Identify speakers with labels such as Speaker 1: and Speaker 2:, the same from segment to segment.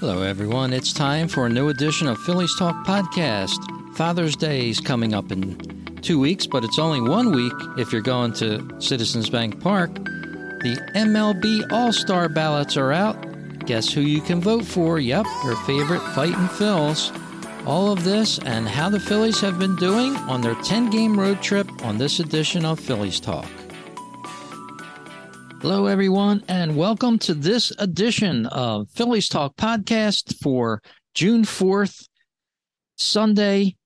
Speaker 1: Hello, everyone. It's time for a new edition of Phillies Talk Podcast. Father's Day is coming up in two weeks, but it's only one week if you're going to Citizens Bank Park. The MLB All Star ballots are out. Guess who you can vote for? Yep, your favorite Fightin' Phils. All of this and how the Phillies have been doing on their 10 game road trip on this edition of Phillies Talk. Hello, everyone, and welcome to this edition of Phillies Talk Podcast for June 4th, Sunday.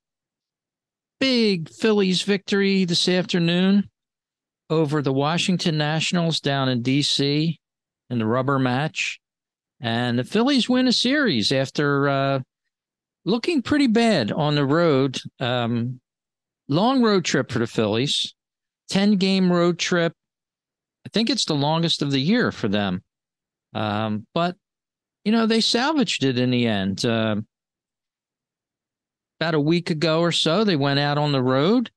Speaker 1: Big Phillies victory this afternoon over the Washington Nationals down in D.C. in the rubber match. And the Phillies win a series after uh, looking pretty bad on the road. Um, long road trip for the Phillies, 10 game road trip I think it's the longest of the year for them. Um, but you know, they salvaged it in the end. Uh, about a week ago or so, they went out on the road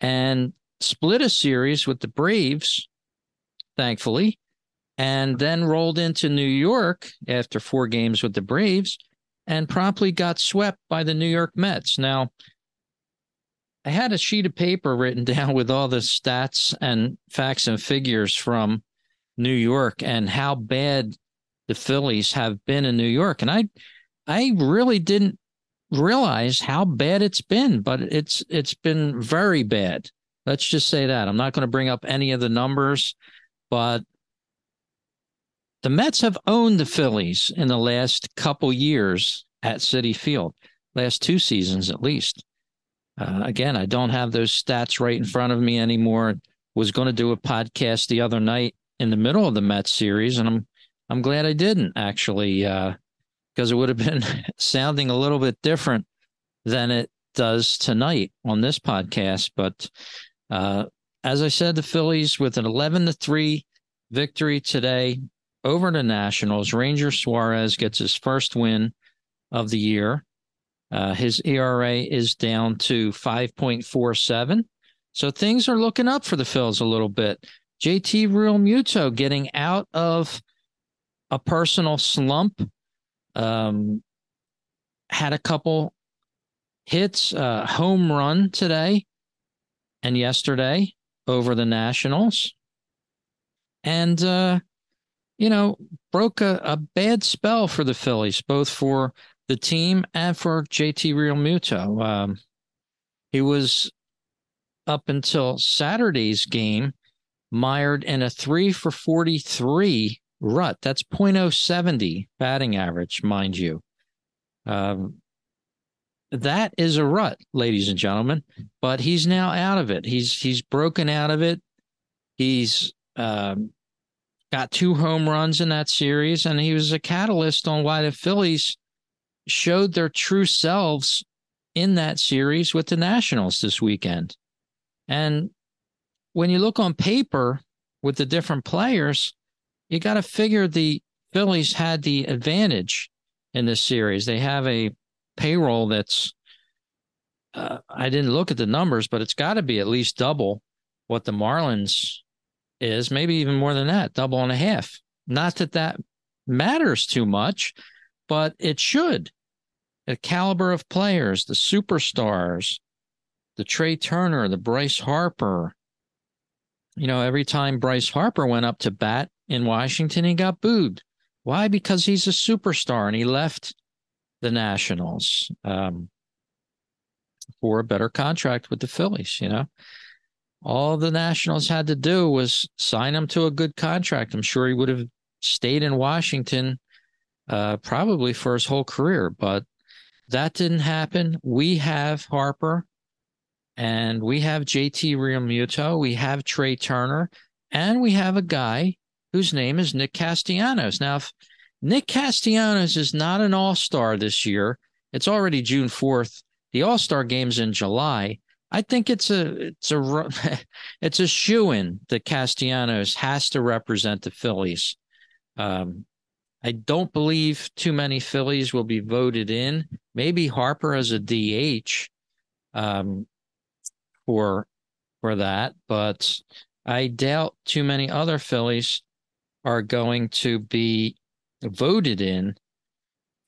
Speaker 1: and split a series with the Braves, thankfully, and then rolled into New York after four games with the Braves and promptly got swept by the New York Mets. Now, I had a sheet of paper written down with all the stats and facts and figures from New York and how bad the Phillies have been in New York. And I I really didn't realize how bad it's been, but it's it's been very bad. Let's just say that. I'm not going to bring up any of the numbers, but the Mets have owned the Phillies in the last couple years at Citi Field, last two seasons at least. Uh, again, I don't have those stats right in front of me anymore. Was going to do a podcast the other night in the middle of the Mets series, and I'm I'm glad I didn't actually, because uh, it would have been sounding a little bit different than it does tonight on this podcast. But uh, as I said, the Phillies with an 11 to three victory today over the Nationals. Ranger Suarez gets his first win of the year. Uh, his ERA is down to 5.47. So things are looking up for the Phils a little bit. JT Realmuto getting out of a personal slump. Um, had a couple hits, uh, home run today and yesterday over the Nationals. And, uh, you know, broke a, a bad spell for the Phillies, both for the team and for JT Realmuto. Um, he was up until Saturday's game mired in a three for 43 rut. That's 0.070 batting average, mind you. Um, that is a rut, ladies and gentlemen, but he's now out of it. He's he's broken out of it. He's um, got two home runs in that series, and he was a catalyst on why the Phillies showed their true selves in that series with the Nationals this weekend. And when you look on paper with the different players, you got to figure the Phillies had the advantage in this series. They have a payroll that's, uh, I didn't look at the numbers, but it's got to be at least double what the Marlins is, maybe even more than that, double and a half. Not that that matters too much, but it should. The caliber of players, the superstars, the Trey Turner, the Bryce Harper. You know, every time Bryce Harper went up to bat in Washington, he got booed. Why? Because he's a superstar and he left the Nationals um, for a better contract with the Phillies. You know, all the Nationals had to do was sign him to a good contract. I'm sure he would have stayed in Washington uh, probably for his whole career. But that didn't happen. We have Harper and we have JT Realmuto. We have Trey Turner and we have a guy whose name is Nick Castellanos. Now, if Nick Castellanos is not an all star this year, it's already June 4th. The all star game's in July. I think it's a it's a it's a shoe in that Castellanos has to represent the Phillies. Um, I don't believe too many Phillies will be voted in. Maybe Harper as a DH um, for for that, but I doubt too many other Phillies are going to be voted in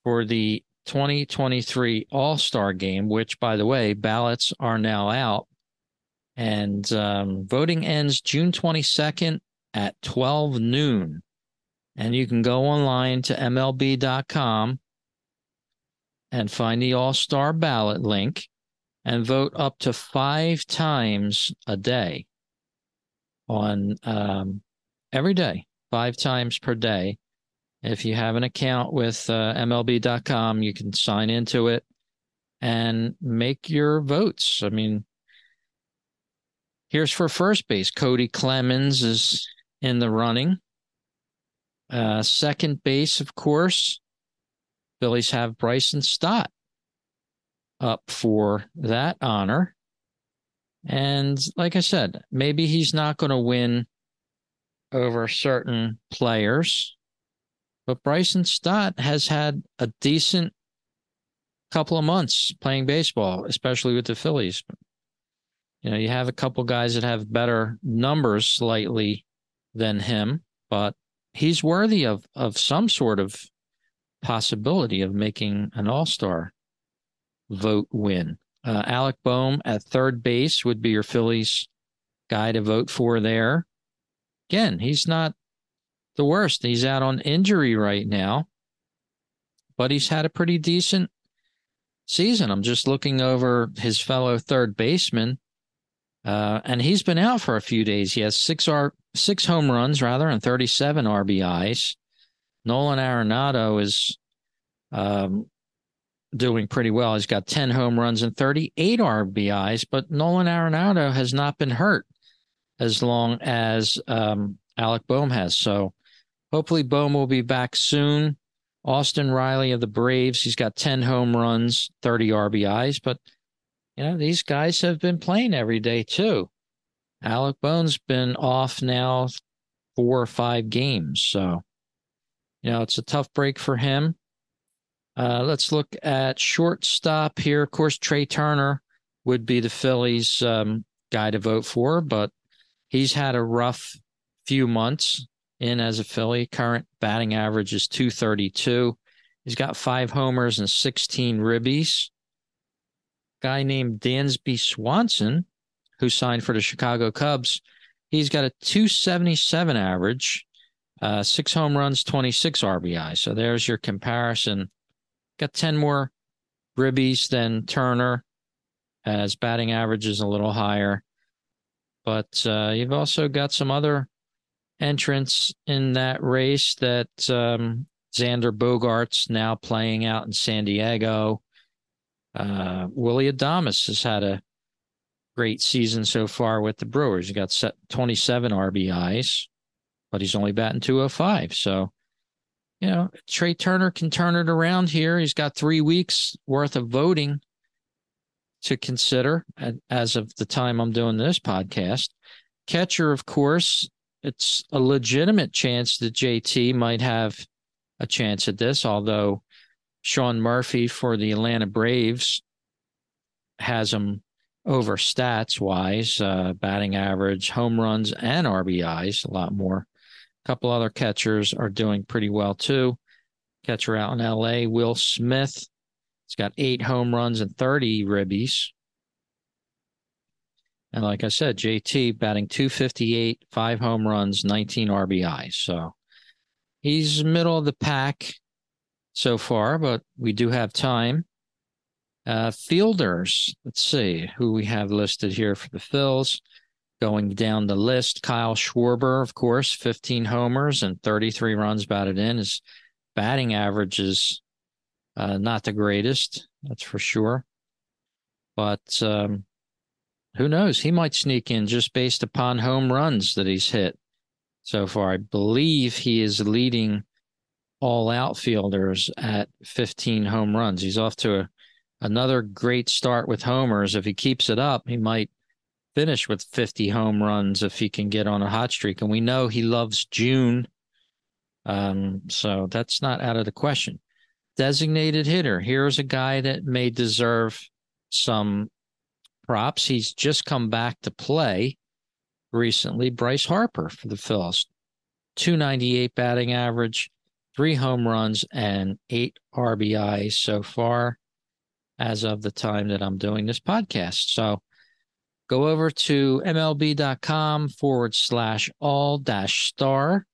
Speaker 1: for the 2023 All Star game, which, by the way, ballots are now out. And um, voting ends June 22nd at 12 noon. And you can go online to MLB.com and find the All Star ballot link and vote up to five times a day on um, every day, five times per day. If you have an account with uh, MLB.com, you can sign into it and make your votes. I mean, here's for first base. Kody Clemens is in the running. Uh, second base, of course, Phillies have Bryson Stott up for that honor. And like I said, maybe he's not going to win over certain players, but Bryson Stott has had a decent couple of months playing baseball, especially with the Phillies. You know, you have a couple guys that have better numbers slightly than him, but he's worthy of of some sort of possibility of making an all-star vote win. Uh, Alec Bohm at third base would be your Phillies guy to vote for there. Again, he's not the worst. He's out on injury right now, but he's had a pretty decent season. I'm just looking over his fellow third baseman, uh, and he's been out for a few days. He has six R six home runs rather and 37 RBIs. Nolan Arenado is um, doing pretty well. He's got 10 home runs and 38 RBIs, but Nolan Arenado has not been hurt as long as um, Alec Bohm has. So hopefully Bohm will be back soon. Austin Riley of the Braves, he's got 10 home runs, 30 RBIs, but you know, these guys have been playing every day too. Alec Bohm's been off now four or five games. So, you know, it's a tough break for him. Uh, let's look at shortstop here. Of course, Trey Turner would be the Phillies um, guy to vote for, but he's had a rough few months in as a Philly. Current batting average is 232. He's got five homers and 16 ribbies. Guy named Dansby Swanson, who signed for the Chicago Cubs, he's got a 277 average, uh, six home runs, 26 RBI. So there's your comparison Got 10 more ribbies than Turner, as batting average is a little higher. But uh, you've also got some other entrants in that race that um, Xander Bogaerts now playing out in San Diego. Uh, Willy Adames has had a great season so far with the Brewers. He got set 27 RBIs, but he's only batting 205. So you know, Trey Turner can turn it around here. He's got three weeks worth of voting to consider as of the time I'm doing this podcast. Catcher, of course, it's a legitimate chance that JT might have a chance at this, although Sean Murphy for the Atlanta Braves has him over stats wise, uh, batting average, home runs, and RBIs, a lot more a couple other catchers are doing pretty well too. Catcher out in LA, Will Smith. He's got eight home runs and 30 ribbies. And like I said, JT batting 258, five home runs, 19 RBIs. So he's middle of the pack so far, but we do have time. Uh, fielders, let's see who we have listed here for the Phils. Going down the list, Kyle Schwarber, of course, 15 homers and 33 runs batted in. His batting average is uh, not the greatest, that's for sure. But um, who knows? He might sneak in just based upon home runs that he's hit so far. I believe he is leading all outfielders at 15 home runs. He's off to a, another great start with homers. If he keeps it up, he might finish with 50 home runs if he can get on a hot streak. And we know he loves June. Um, so that's not out of the question. Designated hitter. Here's a guy that may deserve some props. He's just come back to play recently. Bryce Harper for the Phillies. 298 batting average, three home runs and eight RBI so far as of the time that I'm doing this podcast. So go over to MLB.com forward slash all dash star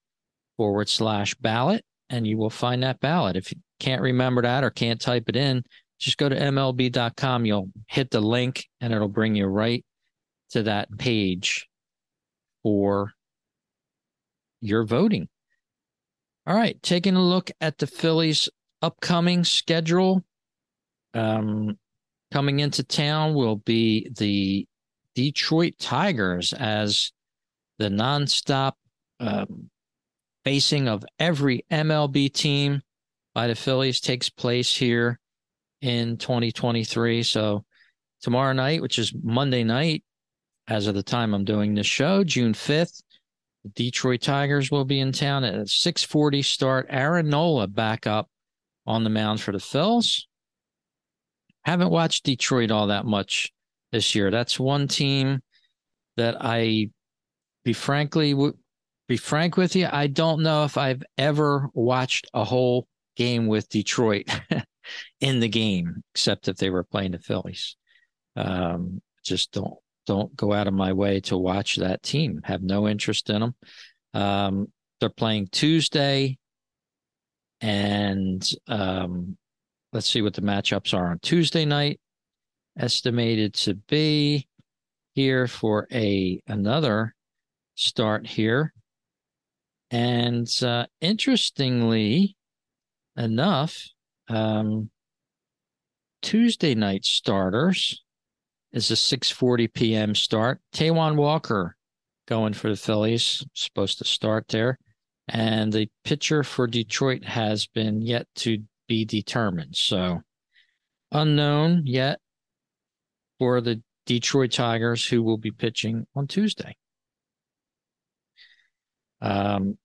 Speaker 1: forward slash ballot, and you will find that ballot. If you can't remember that or can't type it in, just go to MLB.com. You'll hit the link and it'll bring you right to that page for your voting. All right, taking a look at the Phillies' upcoming schedule. Um, coming into town will be the Detroit Tigers as the nonstop um, facing of every MLB team by the Phillies takes place here in 2023. So tomorrow night, which is Monday night, as of the time I'm doing this show, June 5th, the Detroit Tigers will be in town at 640 start. Aaron Nola back up on the mound for the Phils. Haven't watched Detroit all that much this year. That's one team that I be frankly be frank with you, I don't know if I've ever watched a whole game with Detroit in the game, except if they were playing the Phillies. Um, just don't don't go out of my way to watch that team. Have no interest in them. Um, they're playing Tuesday, and um, let's see what the matchups are on Tuesday night. Estimated to be here for a another start here, and uh, interestingly enough, um, Tuesday night starters is a 6:40 p.m. start. Taijuan Walker going for the Phillies, supposed to start there. And the pitcher for Detroit has been yet to be determined. So unknown yet for the Detroit Tigers who will be pitching on Tuesday. Um,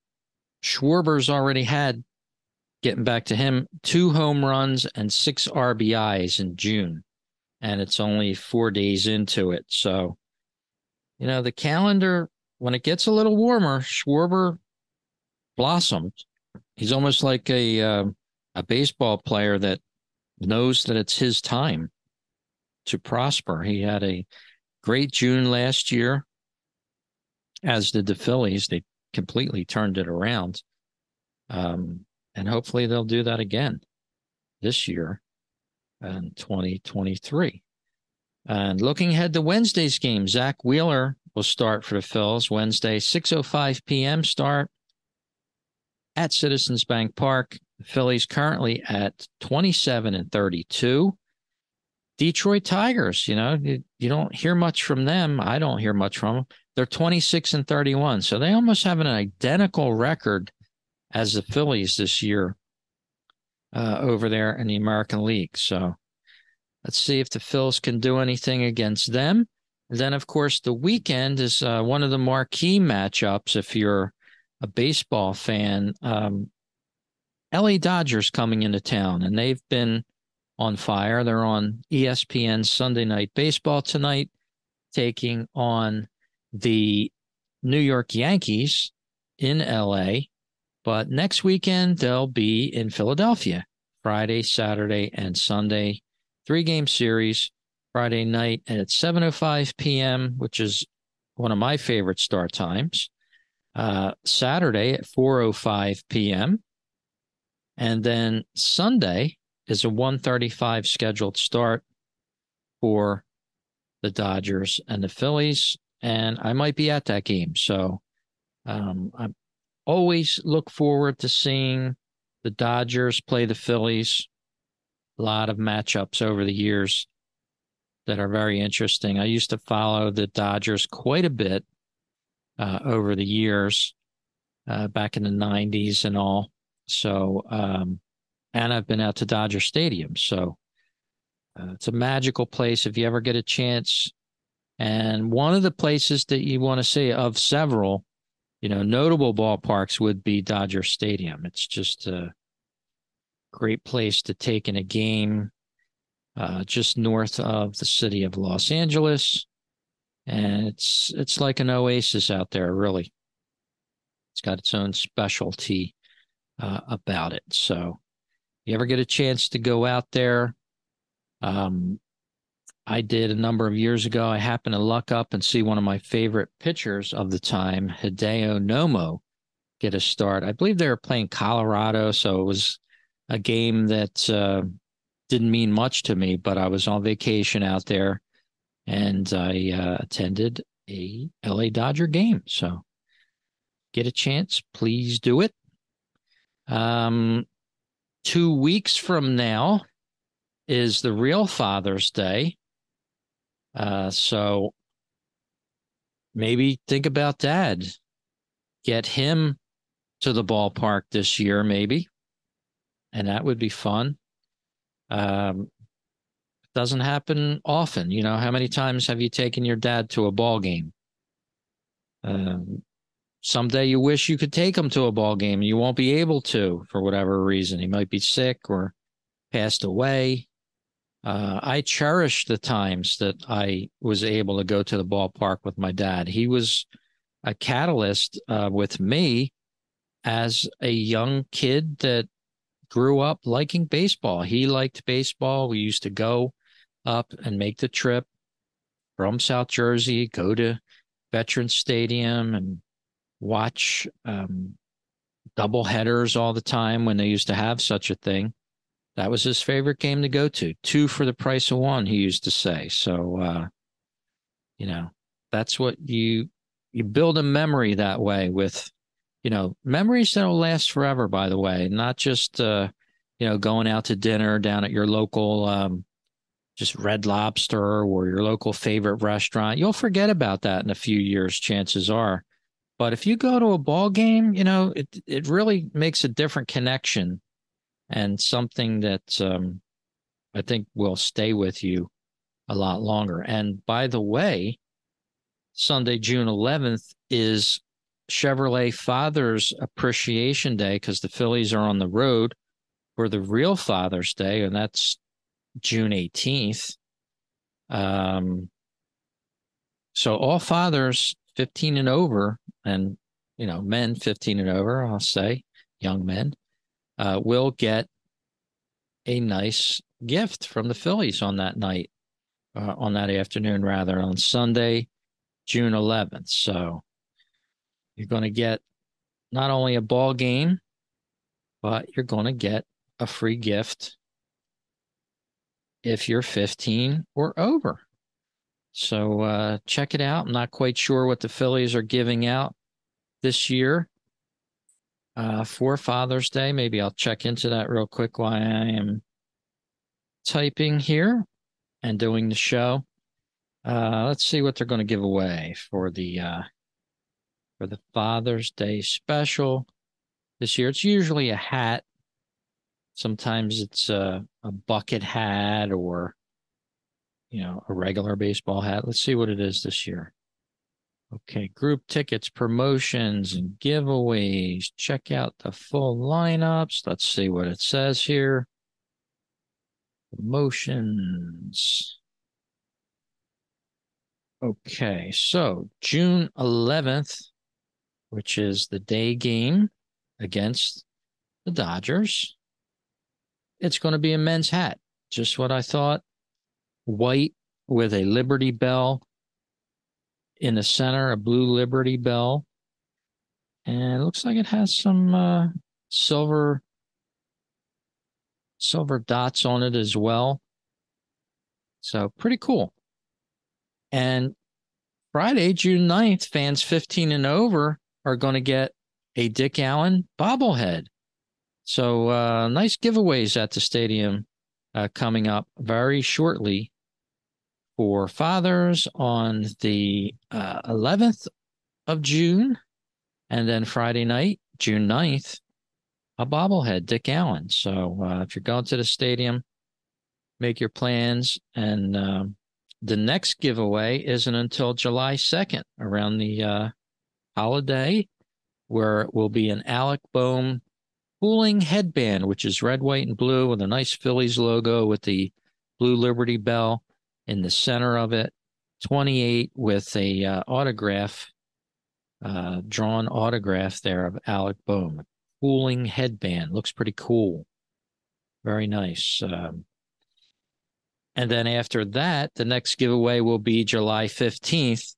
Speaker 1: Schwarber's already had, getting back to him, two home runs and six RBIs in June and it's only four days into it. So, you know, the calendar, when it gets a little warmer, Schwarber blossomed. He's almost like a uh, a baseball player that knows that it's his time to prosper. He had a great June last year, as did the Phillies. They completely turned it around. Um, and hopefully they'll do that again this year and 2023. And looking ahead to Wednesday's game, Zack Wheeler will start for the Phils Wednesday, 6:05 p.m. start at Citizens Bank Park. Phillies currently at 27 and 32. Detroit Tigers, you know, you, you don't hear much from them. I don't hear much from them. They're 26 and 31. So they almost have an identical record as the Phillies this year uh, over there in the American League. So let's see if the Phils can do anything against them. And then, of course, the weekend is uh, one of the marquee matchups if you're a baseball fan. Um, LA Dodgers coming into town, and they've been on fire. They're on ESPN Sunday Night Baseball tonight, taking on the New York Yankees in LA. But next weekend, they'll be in Philadelphia Friday, Saturday, and Sunday. Three game series. Friday night at 7.05 p.m., which is one of my favorite start times. Uh, Saturday at 4.05 p.m. And then Sunday is a 135 scheduled start for the Dodgers and the Phillies. And I might be at that game. So um, I'm always look forward to seeing the Dodgers play the Phillies. A lot of matchups over the years that are very interesting. I used to follow the Dodgers quite a bit uh, over the years, uh, back in the 90s and all. So, um, and I've been out to Dodger Stadium. So uh, it's a magical place if you ever get a chance. And one of the places that you want to see of several you know, notable ballparks would be Dodger Stadium. It's just a great place to take in a game uh, just north of the city of Los Angeles. And it's it's like an oasis out there, really. It's got its own specialty uh, about it. So, you ever get a chance to go out there? Um, I did a number of years ago. I happened to luck up and see one of my favorite pitchers of the time, Hideo Nomo, get a start. I believe they were playing Colorado, so it was a game that uh, didn't mean much to me, but I was on vacation out there and I uh, attended a LA Dodger game. So get a chance, please do it. Um, two weeks from now is the real Father's Day. Uh, so maybe think about dad. Get him to the ballpark this year, maybe. And that would be fun. Um, doesn't happen often. You know, how many times have you taken your dad to a ball game? Um, someday you wish you could take him to a ball game and you won't be able to for whatever reason. He might be sick or passed away. Uh, I cherish the times that I was able to go to the ballpark with my dad. He was a catalyst uh, with me as a young kid that grew up liking baseball. He liked baseball. We used to go up and make the trip from South Jersey, go to Veterans Stadium and watch um, double headers all the time when they used to have such a thing that was his favorite game to go to. Two for the price of one, he used to say. So, uh, you know, that's what you you build a memory that way with, you know, memories that'll last forever. By the way, not just uh, you know going out to dinner down at your local um, just Red Lobster or your local favorite restaurant. You'll forget about that in a few years. Chances are. But if you go to a ball game, you know, it it really makes a different connection and something that um, I think will stay with you a lot longer. And by the way, Sunday, June 11th is Chevrolet Father's Appreciation Day because the Phillies are on the road for the real Father's Day, and that's June 18th. Um, so all fathers 15 and over, and you know, men 15 and over, I'll say, young men, uh, will get a nice gift from the Phillies on that night, uh, on that afternoon, rather, on Sunday, June 11th. So you're going to get not only a ball game, but you're going to get a free gift if you're 15 or over. So uh, check it out. I'm not quite sure what the Phillies are giving out this year uh, for Father's Day. Maybe I'll check into that real quick while I am typing here and doing the show. Uh, let's see what they're going to give away for the uh, for the Father's Day special this year. It's usually a hat. Sometimes it's a, a bucket hat or you know a regular baseball hat. Let's see what it is this year. Okay, group tickets, promotions, and giveaways. Check out the full lineups. Let's see what it says here. Promotions. Okay, so June 11th, which is the day game against the Dodgers, it's going to be a men's hat. Just what I thought. White with a Liberty Bell in the center, a blue Liberty Bell. And it looks like it has some uh, silver silver dots on it as well. So pretty cool. And Friday, June 9th, fans 15 and over are going to get a Dick Allen bobblehead. So uh, nice giveaways at the stadium uh, coming up very shortly for fathers on the uh, 11th of June. And then Friday night, June 9th, a bobblehead, Dick Allen. So uh, if you're going to the stadium, make your plans. And uh, the next giveaway isn't until July 2nd, around the uh, holiday, where it will be an Alec Bohm cooling headband, which is red, white, and blue with a nice Phillies logo with the blue Liberty Bell in the center of it. 28 with a uh, autograph, uh, drawn autograph there of Alec Bohm cooling headband. Looks pretty cool. Very nice. Um, and then after that, the next giveaway will be July 15th,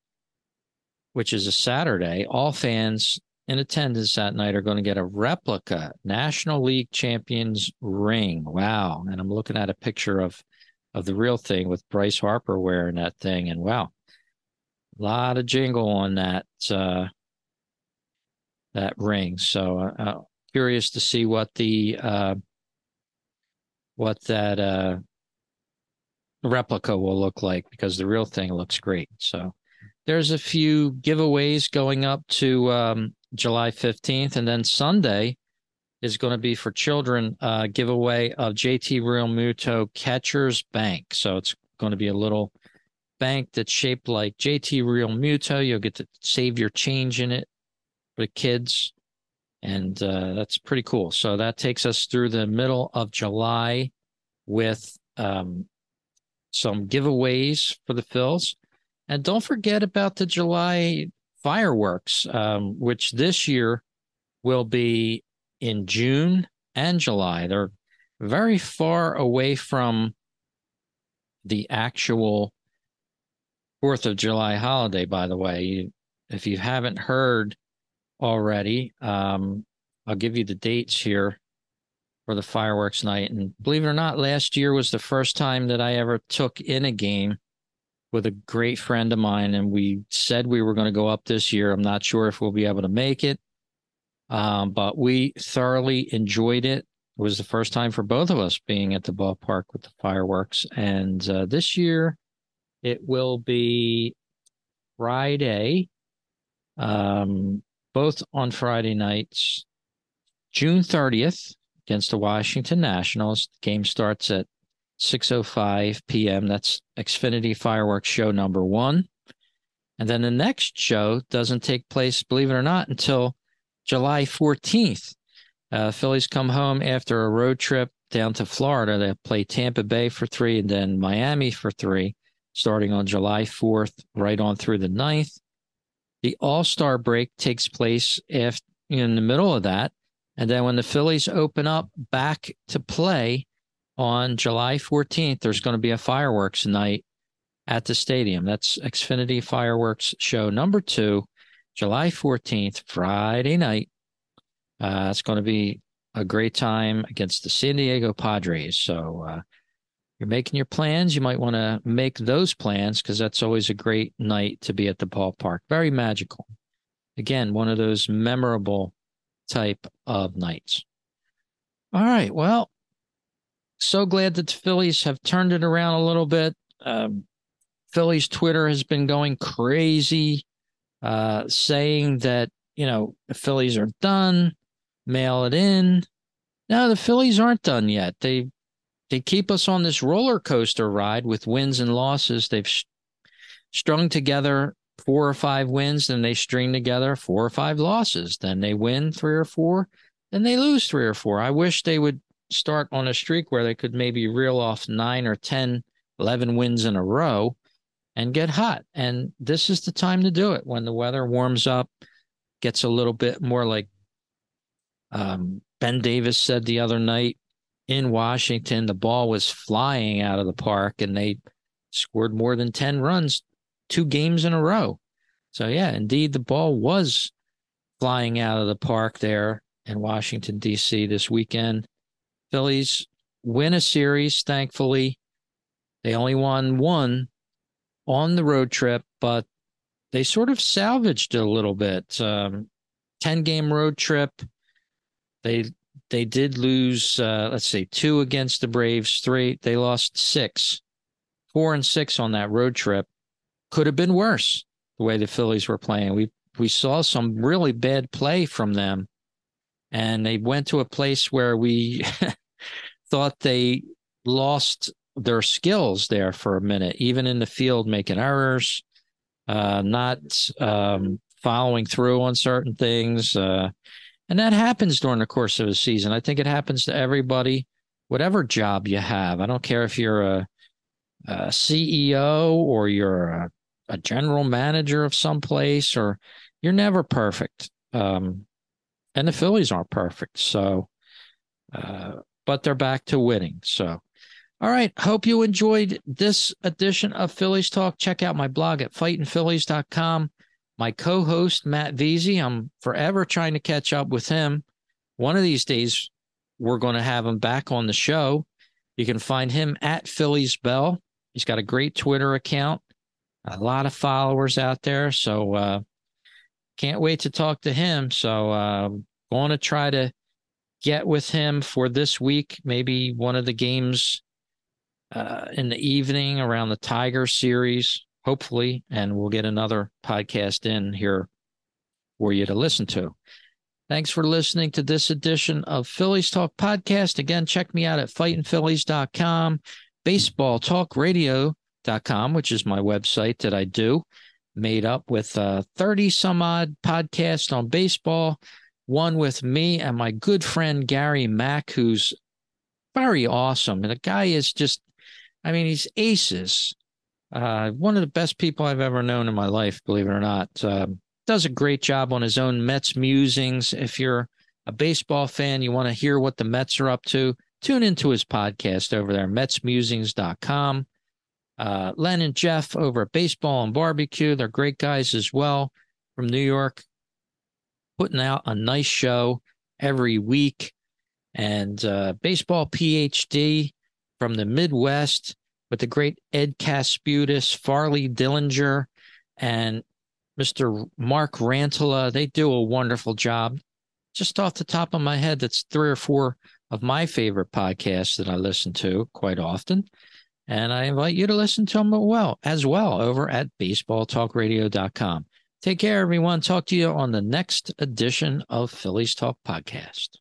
Speaker 1: which is a Saturday. All fans in attendance that night are going to get a replica National League Champions ring. Wow. And I'm looking at a picture of of the real thing with Bryce Harper wearing that thing and wow. A lot of jingle on that uh that ring. So uh, uh curious to see what the uh what that uh replica will look like because the real thing looks great. So there's a few giveaways going up to um, July 15th. And then Sunday is going to be for children uh, giveaway of JT Real Realmuto Catcher's Bank. So it's going to be a little bank that's shaped like JT Real Realmuto. You'll get to save your change in it for the kids. And uh, that's pretty cool. So that takes us through the middle of July with um, some giveaways for the Phils. And don't forget about the July fireworks, um, which this year will be in June and July. They're very far away from the actual Fourth of July holiday, by the way. If you haven't heard already, um, I'll give you the dates here for the fireworks night. And believe it or not, last year was the first time that I ever took in a game with a great friend of mine, and we said we were going to go up this year. I'm not sure if we'll be able to make it, um, but we thoroughly enjoyed it. It was the first time for both of us being at the ballpark with the fireworks, and uh, this year it will be Friday, um, both on Friday nights, June 30th against the Washington Nationals. The game starts at 6.05 p.m. That's Xfinity Fireworks Show number one. And then the next show doesn't take place, believe it or not, until July 14th. Uh, Phillies come home after a road trip down to Florida. They play Tampa Bay for three and then Miami for three, starting on July 4th, right on through the 9th. The All Star break takes place after, in the middle of that. And then when the Phillies open up back to play, on July 14th, there's going to be a fireworks night at the stadium. That's Xfinity Fireworks Show number two, July 14th, Friday night. Uh, it's going to be a great time against the San Diego Padres. So, uh, you're making your plans. You might want to make those plans because that's always a great night to be at the ballpark. Very magical. Again, one of those memorable type of nights. All right. Well, so glad that the Phillies have turned it around a little bit. Um, Phillies Twitter has been going crazy, uh, saying that you know the Phillies are done. Mail it in. No, the Phillies aren't done yet. They they keep us on this roller coaster ride with wins and losses. They've strung together four or five wins, then they string together four or five losses. Then they win three or four, then they lose three or four. I wish they would start on a streak where they could maybe reel off nine or 10, 11 wins in a row and get hot. And this is the time to do it when the weather warms up, gets a little bit more like um, Ben Davis said the other night in Washington, the ball was flying out of the park and they scored more than 10 runs two games in a row. So, yeah, indeed, the ball was flying out of the park there in Washington, D.C. this weekend. Phillies win a series, thankfully. They only won one on the road trip, but they sort of salvaged it a little bit. Um, 10 game road trip. They they did lose uh, let's say two against the Braves, three. They lost six. Four and six on that road trip. Could have been worse the way the Phillies were playing. We we saw some really bad play from them and they went to a place where we thought they lost their skills there for a minute, even in the field, making errors, uh, not um, following through on certain things. Uh, and that happens during the course of a season. I think it happens to everybody, whatever job you have. I don't care if you're a, a CEO or you're a, a, general manager of some place or you're never perfect. Um, and the Phillies aren't perfect. So, uh, but they're back to winning. So, all right. Hope you enjoyed this edition of Phillies Talk. Check out my blog at fightingphillies.com. My co host, Matt Veazey, I'm forever trying to catch up with him. One of these days, we're going to have him back on the show. You can find him at Phillies Bell. He's got a great Twitter account, a lot of followers out there. So, uh, can't wait to talk to him. So, uh, going to try to get with him for this week, maybe one of the games uh, in the evening around the Tiger series, hopefully, and we'll get another podcast in here for you to listen to. Thanks for listening to this edition of Phillies Talk Podcast. Again, check me out at fightingphillies.com, baseballtalkradio.com, which is my website that I do, made up with uh, 30 some odd podcasts on baseball, one with me and my good friend Gary Mack, who's very awesome. And the guy is just, I mean, he's aces. Uh, one of the best people I've ever known in my life, believe it or not. Um, does a great job on his own Mets musings. If you're a baseball fan, you want to hear what the Mets are up to, tune into his podcast over there, metsmusings.com. Uh, Len and Jeff over at Baseball and Barbecue, they're great guys as well from New York, putting out a nice show every week. And uh, Baseball PhD from the Midwest with the great Ed Kasputis, Farley Dillinger, and Mr. Mark Rantala. They do a wonderful job. Just off the top of my head, that's three or four of my favorite podcasts that I listen to quite often. And I invite you to listen to them well as well over at baseballtalkradio.com. Take care, everyone. Talk to you on the next edition of Phillies Talk Podcast.